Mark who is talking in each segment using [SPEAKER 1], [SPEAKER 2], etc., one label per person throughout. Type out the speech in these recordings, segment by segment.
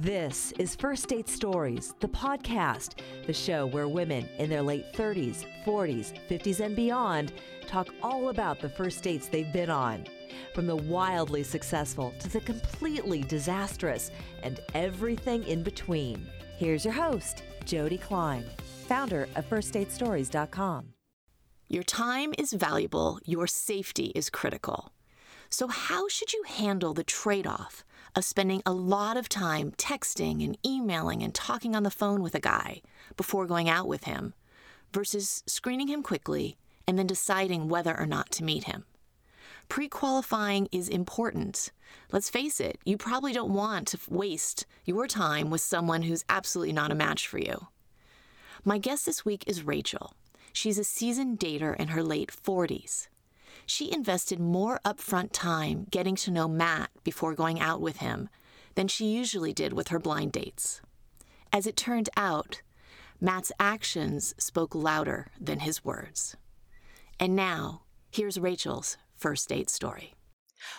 [SPEAKER 1] This is First Date Stories, the podcast, the show where women in their late 30s, 40s, 50s, and beyond talk all about the first dates they've been on. From the wildly successful to the completely disastrous and everything in between. Here's your host, Jody Klein, founder of FirstDateStories.com.
[SPEAKER 2] Your time is valuable, your safety is critical. So, how should you handle the trade off of spending a lot of time texting and emailing and talking on the phone with a guy before going out with him versus screening him quickly and then deciding whether or not to meet him? Pre qualifying is important. Let's face it, you probably don't want to waste your time with someone who's absolutely not a match for you. My guest this week is Rachel. She's a seasoned dater in her late 40s she invested more upfront time getting to know Matt before going out with him than she usually did with her blind dates. As it turned out, Matt's actions spoke louder than his words. And now, here's Rachel's first date story.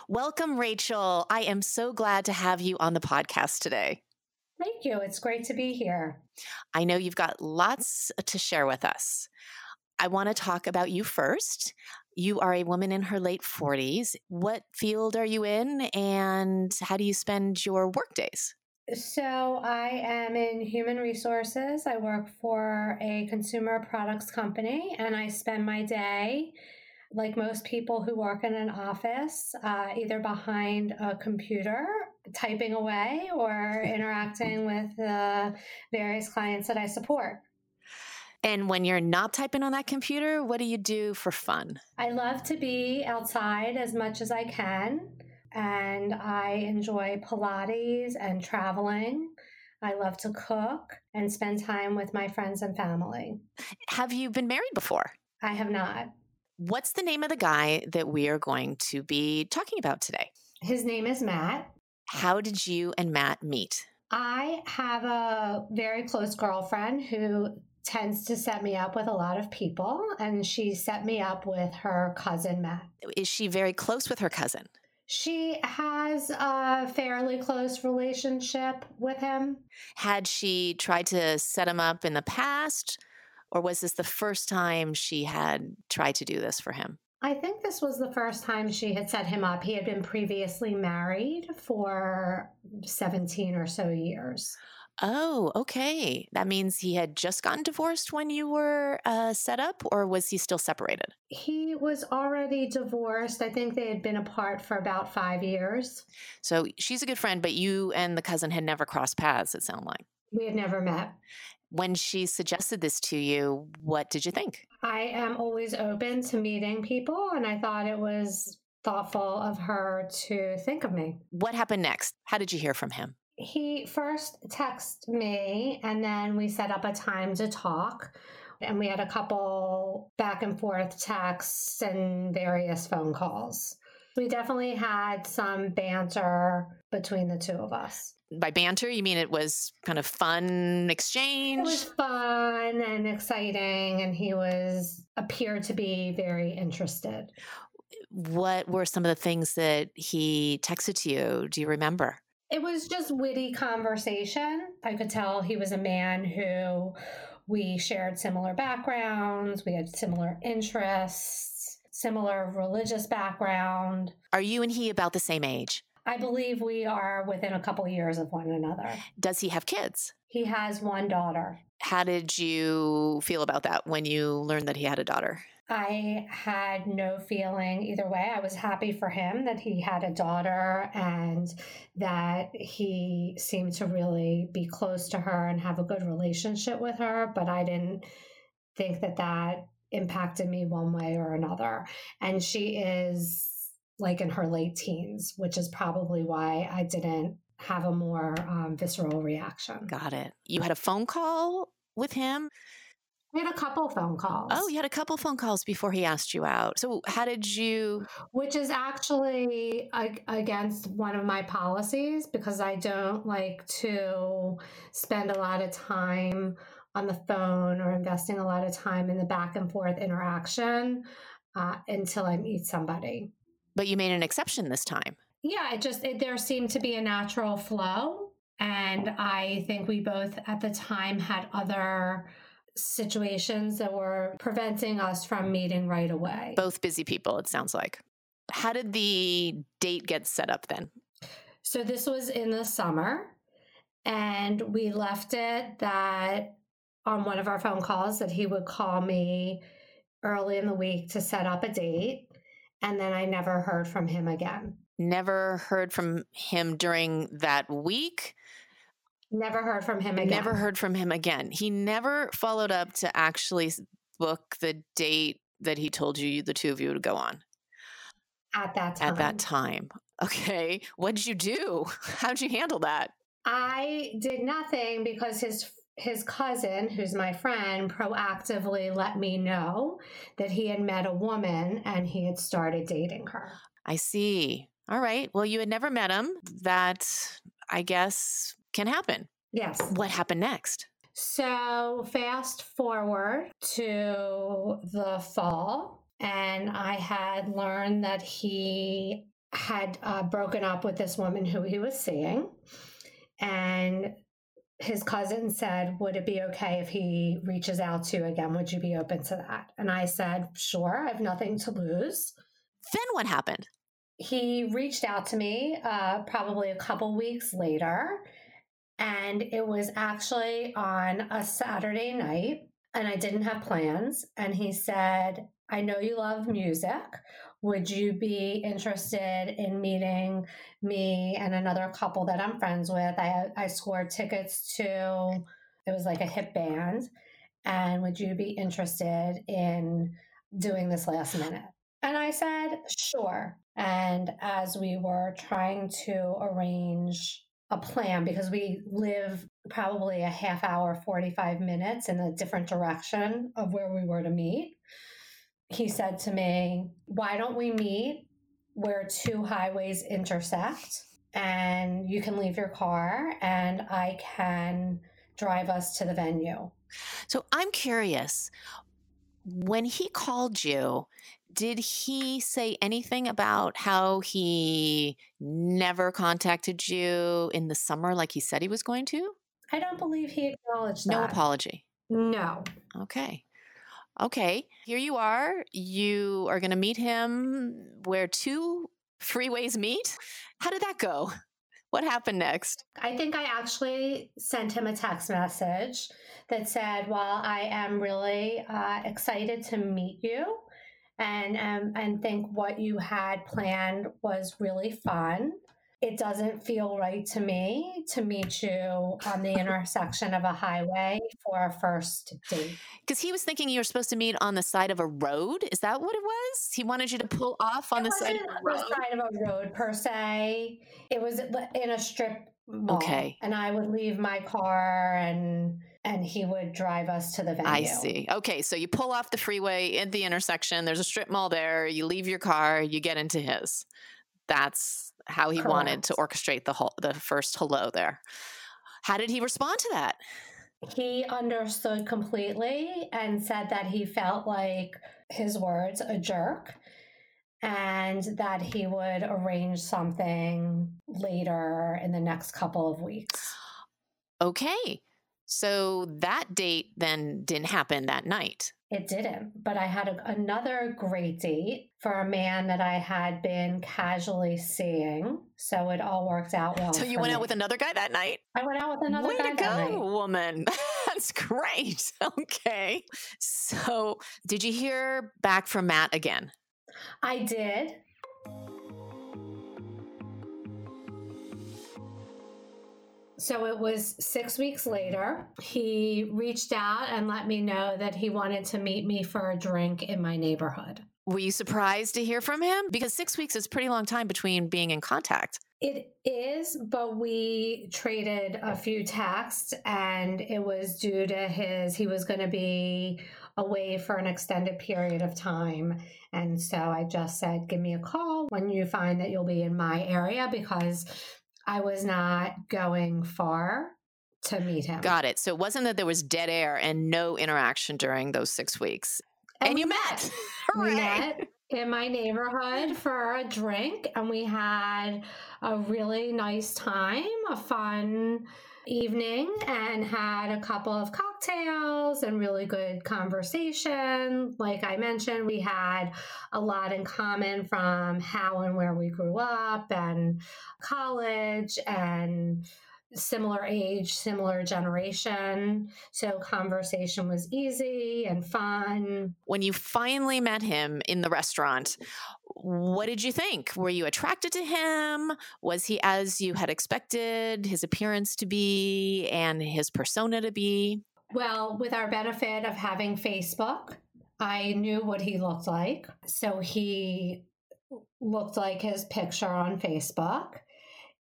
[SPEAKER 2] Welcome, Rachel. I am so glad to have you on the podcast today.
[SPEAKER 3] Thank you. It's great to be here.
[SPEAKER 2] I know you've got lots to share with us. I want to talk about you first. You are a woman in her late 40s. What field are you in and how do you spend your work days?
[SPEAKER 3] So, I am in human resources. I work for a consumer products company and I spend my day, like most people who work in an office, uh, either behind a computer typing away or interacting with the various clients that I support.
[SPEAKER 2] And when you're not typing on that computer, what do you do for fun?
[SPEAKER 3] I love to be outside as much as I can. And I enjoy Pilates and traveling. I love to cook and spend time with my friends and family.
[SPEAKER 2] Have you been married before?
[SPEAKER 3] I have not.
[SPEAKER 2] What's the name of the guy that we are going to be talking about today?
[SPEAKER 3] His name is Matt.
[SPEAKER 2] How did you and Matt meet?
[SPEAKER 3] I have a very close girlfriend who tends to set me up with a lot of people, and she set me up with her cousin, Matt.
[SPEAKER 2] Is she very close with her cousin?
[SPEAKER 3] She has a fairly close relationship with him.
[SPEAKER 2] Had she tried to set him up in the past, or was this the first time she had tried to do this for him?
[SPEAKER 3] I think this was the first time she had set him up. He had been previously married for 17 or so years.
[SPEAKER 2] Oh, okay. That means he had just gotten divorced when you were uh, set up, or was he still separated?
[SPEAKER 3] He was already divorced. I think they had been apart for about five years.
[SPEAKER 2] So she's a good friend, but you and the cousin had never crossed paths, it sounded like.
[SPEAKER 3] We had never met.
[SPEAKER 2] When she suggested this to you, what did you think?
[SPEAKER 3] I am always open to meeting people, and I thought it was thoughtful of her to think of me.
[SPEAKER 2] What happened next? How did you hear from him?
[SPEAKER 3] He first texted me and then we set up a time to talk and we had a couple back and forth texts and various phone calls. We definitely had some banter between the two of us.
[SPEAKER 2] By banter, you mean it was kind of fun exchange? It
[SPEAKER 3] was fun and exciting, and he was appeared to be very interested.
[SPEAKER 2] What were some of the things that he texted to you? Do you remember?
[SPEAKER 3] It was just witty conversation. I could tell he was a man who we shared similar backgrounds, we had similar interests, similar religious background.
[SPEAKER 2] Are you and he about the same age?
[SPEAKER 3] I believe we are within a couple years of one another.
[SPEAKER 2] Does he have kids?
[SPEAKER 3] He has one daughter.
[SPEAKER 2] How did you feel about that when you learned that he had a daughter?
[SPEAKER 3] I had no feeling either way. I was happy for him that he had a daughter and that he seemed to really be close to her and have a good relationship with her. But I didn't think that that impacted me one way or another. And she is like in her late teens, which is probably why I didn't have a more um, visceral reaction.
[SPEAKER 2] Got it. You had a phone call with him?
[SPEAKER 3] We had a couple phone calls.
[SPEAKER 2] Oh, you had a couple phone calls before he asked you out. So, how did you?
[SPEAKER 3] Which is actually against one of my policies because I don't like to spend a lot of time on the phone or investing a lot of time in the back and forth interaction uh, until I meet somebody.
[SPEAKER 2] But you made an exception this time.
[SPEAKER 3] Yeah, it just it, there seemed to be a natural flow And I think we both at the time had other situations that were preventing us from meeting right away.
[SPEAKER 2] Both busy people, it sounds like. How did the date get set up then?
[SPEAKER 3] So this was in the summer, and we left it that on one of our phone calls that he would call me early in the week to set up a date. And then I never heard from him again.
[SPEAKER 2] Never heard from him during that week?
[SPEAKER 3] Never heard from him again.
[SPEAKER 2] Never heard from him again. He never followed up to actually book the date that he told you the two of you would go on.
[SPEAKER 3] At that time.
[SPEAKER 2] At that time. Okay. What did you do? How did you handle that?
[SPEAKER 3] I did nothing because his his cousin, who's my friend, proactively let me know that he had met a woman and he had started dating her.
[SPEAKER 2] I see. All right. Well, you had never met him. That, I guess, can happen.
[SPEAKER 3] Yes.
[SPEAKER 2] What happened next?
[SPEAKER 3] So, fast forward to the fall, and I had learned that he had uh, broken up with this woman who he was seeing. And his cousin said, Would it be okay if he reaches out to you again? Would you be open to that? And I said, Sure, I have nothing to lose.
[SPEAKER 2] Then what happened?
[SPEAKER 3] He reached out to me uh, probably a couple weeks later, and it was actually on a Saturday night, and I didn't have plans. And he said, I know you love music. Would you be interested in meeting me and another couple that I'm friends with? I, I scored tickets to, it was like a hip band. And would you be interested in doing this last minute? And I said, sure. And as we were trying to arrange a plan, because we live probably a half hour, 45 minutes in a different direction of where we were to meet, he said to me, Why don't we meet where two highways intersect? And you can leave your car and I can drive us to the venue.
[SPEAKER 2] So I'm curious when he called you, did he say anything about how he never contacted you in the summer like he said he was going to?
[SPEAKER 3] I don't believe he acknowledged
[SPEAKER 2] no that. No apology.
[SPEAKER 3] No.
[SPEAKER 2] Okay okay, here you are. You are going to meet him where two freeways meet. How did that go? What happened next?
[SPEAKER 3] I think I actually sent him a text message that said, "Well, I am really uh, excited to meet you, and um, and think what you had planned was really fun it doesn't feel right to me to meet you on the intersection of a highway for a first date.
[SPEAKER 2] Because he was thinking you were supposed to meet on the side of a road. Is that what it was? He wanted you to pull off on the side of
[SPEAKER 3] a road. side of a road per se. It was in a strip mall.
[SPEAKER 2] Okay.
[SPEAKER 3] And I would leave my car and and he would drive us to the venue.
[SPEAKER 2] I see. Okay, so you pull off the freeway at the intersection. There's a strip mall there. You leave your car. You get into his. That's how he Correct. wanted to orchestrate the whole, the first hello there. How did he respond to that?
[SPEAKER 3] He understood completely and said that he felt like his words a jerk and that he would arrange something later in the next couple of weeks.
[SPEAKER 2] Okay. So that date then didn't happen that night.
[SPEAKER 3] It didn't, but I had a, another great date for a man that I had been casually seeing. So it all worked out well.
[SPEAKER 2] So you went me. out with another guy that night?
[SPEAKER 3] I went out with another
[SPEAKER 2] Way
[SPEAKER 3] guy.
[SPEAKER 2] to go, woman. That's great. Okay. So did you hear back from Matt again?
[SPEAKER 3] I did. So it was six weeks mm-hmm. later. He reached out and let me know that he wanted to meet me for a drink in my neighborhood.
[SPEAKER 2] Were you surprised to hear from him? Because six weeks is a pretty long time between being in contact.
[SPEAKER 3] It is, but we traded a few texts, and it was due to his, he was going to be away for an extended period of time. And so I just said, give me a call when you find that you'll be in my area because I was not going far to meet him.
[SPEAKER 2] Got it. So it wasn't that there was dead air and no interaction during those six weeks. And, and you met. met.
[SPEAKER 3] we met. in my neighborhood for a drink and we had a really nice time, a fun evening, and had a couple of cocktails and really good conversation. Like I mentioned, we had a lot in common from how and where we grew up and college and similar age, similar generation. So conversation was easy and fun.
[SPEAKER 2] When you finally met him in the restaurant, what did you think? Were you attracted to him? Was he as you had expected his appearance to be and his persona to be?
[SPEAKER 3] Well, with our benefit of having Facebook, I knew what he looked like. So he looked like his picture on Facebook.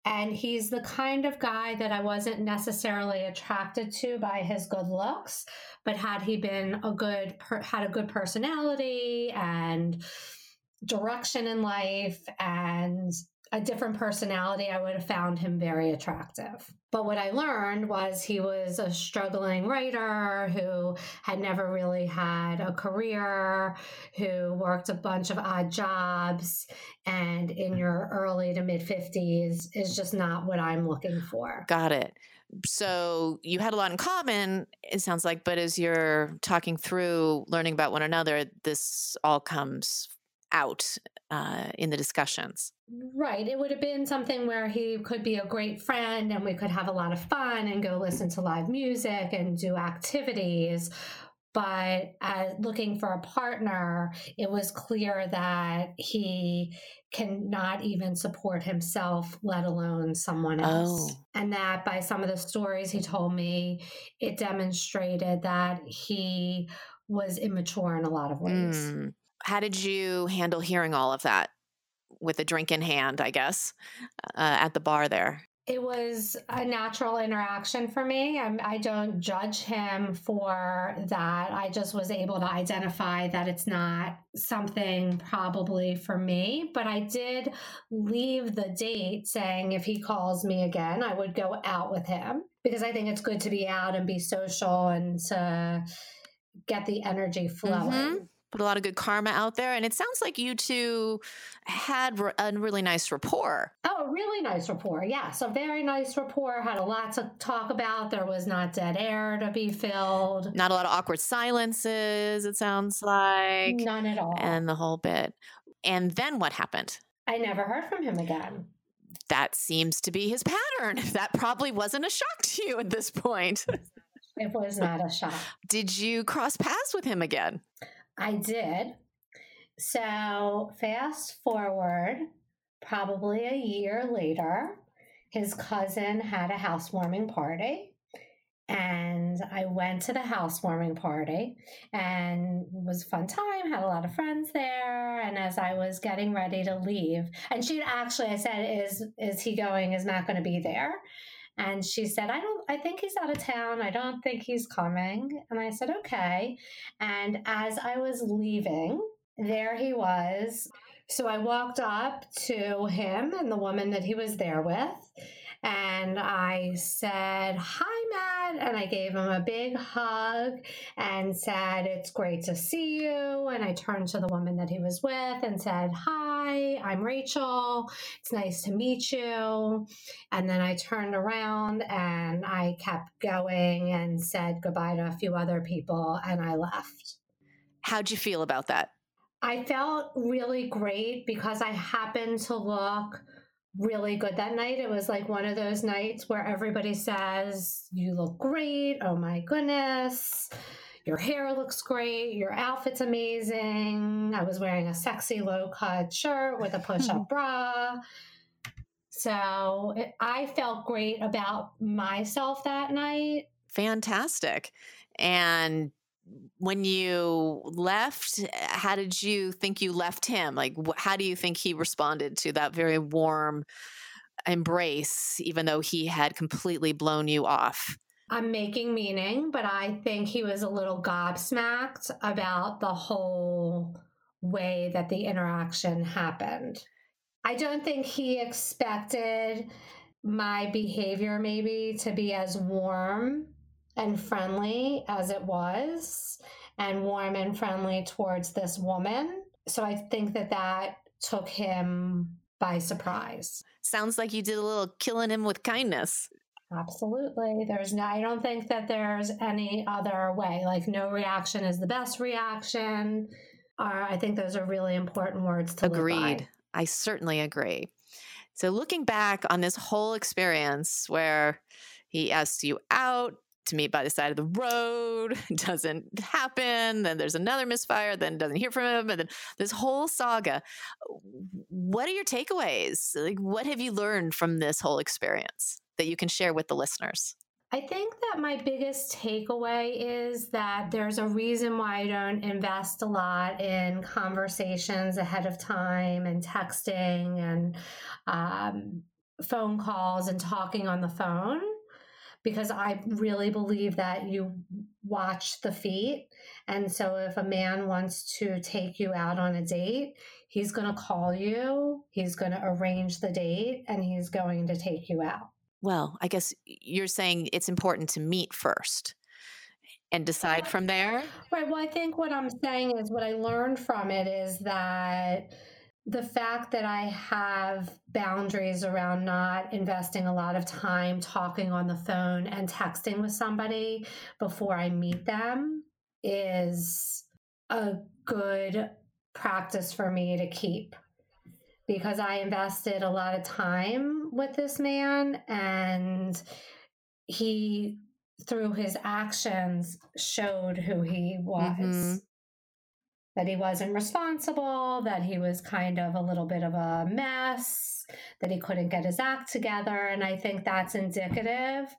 [SPEAKER 3] And he's the kind of guy that I wasn't necessarily attracted to by his good looks, but had he been a good, had a good personality and direction in life and a different personality, I would have found him very attractive. But what I learned was he was a struggling writer who had never really had a career, who worked a bunch of odd jobs, and in your early to mid 50s is just not what I'm looking for.
[SPEAKER 2] Got it. So you had a lot in common, it sounds like, but as you're talking through learning about one another, this all comes out uh, in the discussions.
[SPEAKER 3] Right. It would have been something where he could be a great friend and we could have a lot of fun and go listen to live music and do activities. But uh, looking for a partner, it was clear that he cannot even support himself, let alone someone else. Oh. And that by some of the stories he told me, it demonstrated that he was immature in a lot of ways. Mm
[SPEAKER 2] how did you handle hearing all of that with a drink in hand, I guess, uh, at the bar there?
[SPEAKER 3] It was a natural interaction for me. I'm, I do not judge him for that. I just was able to identify that it's not something probably for me. But I did leave the date saying if he calls me again, I would go out with him because I think it's good to be out and be social and to get the energy flowing. Mm-hmm
[SPEAKER 2] put a lot of good karma out there. And it sounds like you two had a really nice rapport.
[SPEAKER 3] Oh, a really nice rapport. Yes, a very nice rapport. Had a lot to talk about. There was not dead air to be filled.
[SPEAKER 2] Not a lot of awkward silences, it sounds like.
[SPEAKER 3] None at all.
[SPEAKER 2] And the whole bit. And then what happened?
[SPEAKER 3] I never heard from him again.
[SPEAKER 2] That seems to be his pattern. That probably wasn't a shock to you at this point.
[SPEAKER 3] it was not a shock.
[SPEAKER 2] Did you cross paths with him again?
[SPEAKER 3] I did. So, fast forward, probably a year later, his cousin had a housewarming party. And I went to the housewarming party and was a fun time, had a lot of friends there. And as I was getting ready to leave, and she actually, I said, Is is he going? Is not going to be there? And she said, I don't, I think he's out of town. I don't think he's coming. And I said, okay. And as I was leaving, there he was. So I walked up to him and the woman that he was there with. And I said, Hi, Matt. And I gave him a big hug and said, It's great to see you. And I turned to the woman that he was with and said, Hi, I'm Rachel. It's nice to meet you. And then I turned around and I kept going and said goodbye to a few other people and I left.
[SPEAKER 2] How'd you feel about that?
[SPEAKER 3] I felt really great because I happened to look really good that night. It was like one of those nights where everybody says, You look great. Oh my goodness. Your hair looks great. Your outfit's amazing. I was wearing a sexy low cut shirt with a push up bra. So it, I felt great about myself that night.
[SPEAKER 2] Fantastic. And when you left, eh, how did you think you left him? Like, wh- how do you think he responded to that very warm embrace, even though he had completely blown you off?
[SPEAKER 3] I'm making meaning, but I think he was a little gobsmacked about the whole way that the interaction happened. I don't think he expected my behavior maybe to be as warm and friendly as it was, and warm and friendly towards this woman. so I think that that took him by surprise.
[SPEAKER 2] Sounds like you did a little killing him with kindness.
[SPEAKER 3] Absolutely. There's no, I don't think that there's any other way. Like, no reaction is the best reaction. Uh, I think those are really important words to
[SPEAKER 2] Agreed. I certainly agree. So, looking back on this whole experience where he asks you out to meet by the side of the road, doesn't happen, then there's another misfire, then doesn't hear from him, and then this whole saga. What are your takeaways? Like, what have you learned from this whole experience that you can share with the listeners?
[SPEAKER 3] I think that my biggest takeaway is that there's a reason why I don't invest a lot in conversations ahead of time and texting and um, phone calls and talking on the phone because I really believe that you watch the feet. And so if a man wants to take you out on a date, he's going to call you, he's going to arrange the date, and he's going to take you out
[SPEAKER 2] well, I guess you're saying it's important to meet first and decide from there.
[SPEAKER 3] Right. Well, I think what I'm saying is what I learned from it is that the fact that I have boundaries around not investing a lot of time talking on the phone and texting with somebody before I meet them is a good practice for me to keep because I invested a lot of time with this man and he through his actions showed who he was mm-hmm. That he wasn't responsible that he was kind of a little bit of a mess that he couldn't get his act together. And i think that's indicative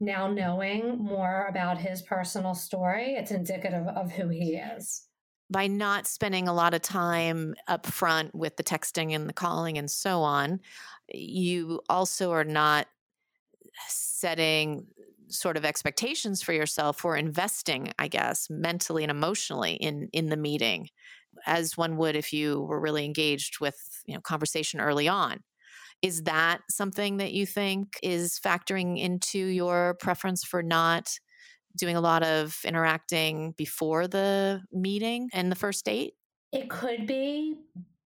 [SPEAKER 3] now knowing more about his personal story it's indicative of who he is.
[SPEAKER 2] By not spending a lot of time up front with the texting and the calling and so on, you also are not setting sort of expectations for yourself or investing, I guess, mentally and emotionally in in the meeting as one would if you were really engaged with, you know, conversation early on. Is that something that you think is factoring into your preference for not doing a lot of interacting before the meeting and the first date?
[SPEAKER 3] It could be,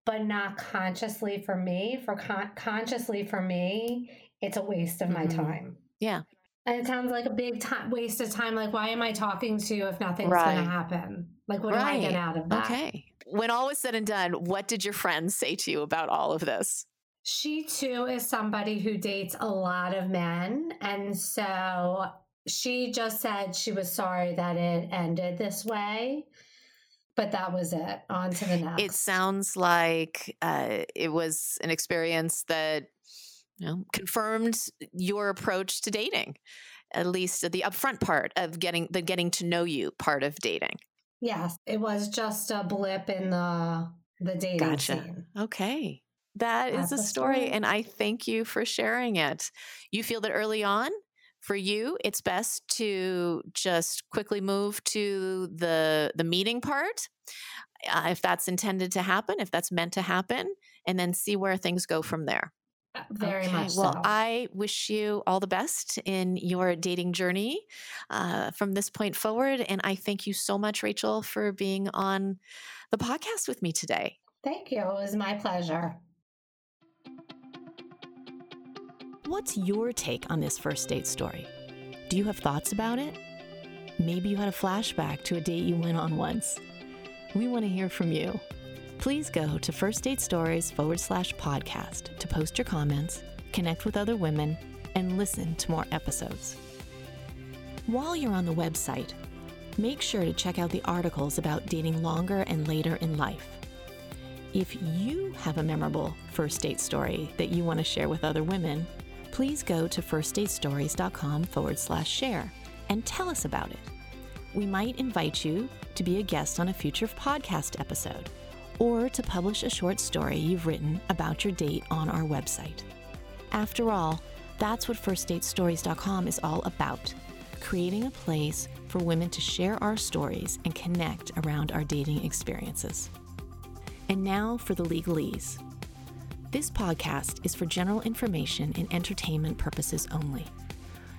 [SPEAKER 3] but not consciously for me. For con- consciously for me, it's a waste of my mm-hmm. time.
[SPEAKER 2] Yeah.
[SPEAKER 3] And it sounds like a big time waste of time. Like, why am I talking to you if nothing's right. going to happen? Like, what right. do I get out of that?
[SPEAKER 2] Okay. When all was said and done, what did your friends say to you about all of this?
[SPEAKER 3] She too is somebody who dates a lot of men. And so she just said she was sorry that it ended this way but that was it on to the next
[SPEAKER 2] it sounds like uh, it was an experience that you know confirmed your approach to dating at least the upfront part of getting the getting to know you part of dating.
[SPEAKER 3] Yes it was just a blip in the the dating gotcha. scene.
[SPEAKER 2] Okay. That That's is a story, story, and I thank you for sharing it. You feel that early on for you it's best to just quickly move to the the meeting part uh, if that's intended to happen if that's meant to happen and then see where things go from there
[SPEAKER 3] very okay. much
[SPEAKER 2] well
[SPEAKER 3] so.
[SPEAKER 2] i wish you all the best in your dating journey uh, from this point forward and i thank you so much rachel for being on the podcast with me today
[SPEAKER 3] thank you it was my pleasure
[SPEAKER 1] What's your take on this first date story? Do you have thoughts about it? Maybe you had a flashback to a date you went on once. We want to hear from you. Please go to First Date Stories forward slash podcast to post your comments, connect with other women, and listen to more episodes. While you're on the website, make sure to check out the articles about dating longer and later in life. If you have a memorable first date story that you want to share with other women, please go to firstdatestories.com forward slash share and tell us about it. We might invite you to be a guest on a future podcast episode or to publish a short story you've written about your date on our website. After all, that's what firstdatestories.com is all about creating a place for women to share our stories and connect around our dating experiences. And now for the legalese. This podcast is for general information and entertainment purposes only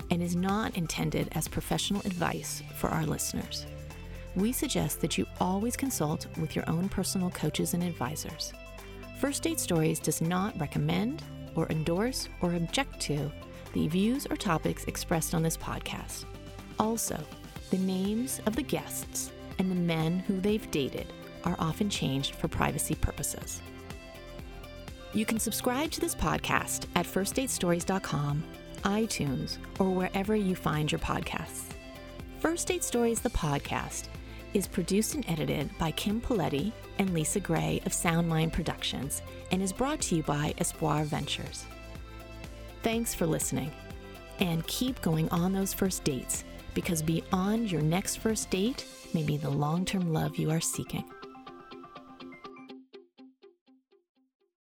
[SPEAKER 1] and is not intended as professional advice for our listeners.
[SPEAKER 2] We suggest that you always consult with your own personal coaches and advisors. First Date Stories does not recommend or endorse or object to the views or topics expressed on this podcast. Also, the names of the guests and the men who they've dated are often changed for privacy purposes. You can subscribe to this podcast at firstdatestories.com, iTunes, or wherever you find your podcasts. First Date Stories, the podcast, is produced and edited by Kim Paletti and Lisa Gray of Soundmind Productions and is brought to you by Espoir Ventures. Thanks for listening, and keep going on those first dates because beyond your next first date may be the long term love you are seeking.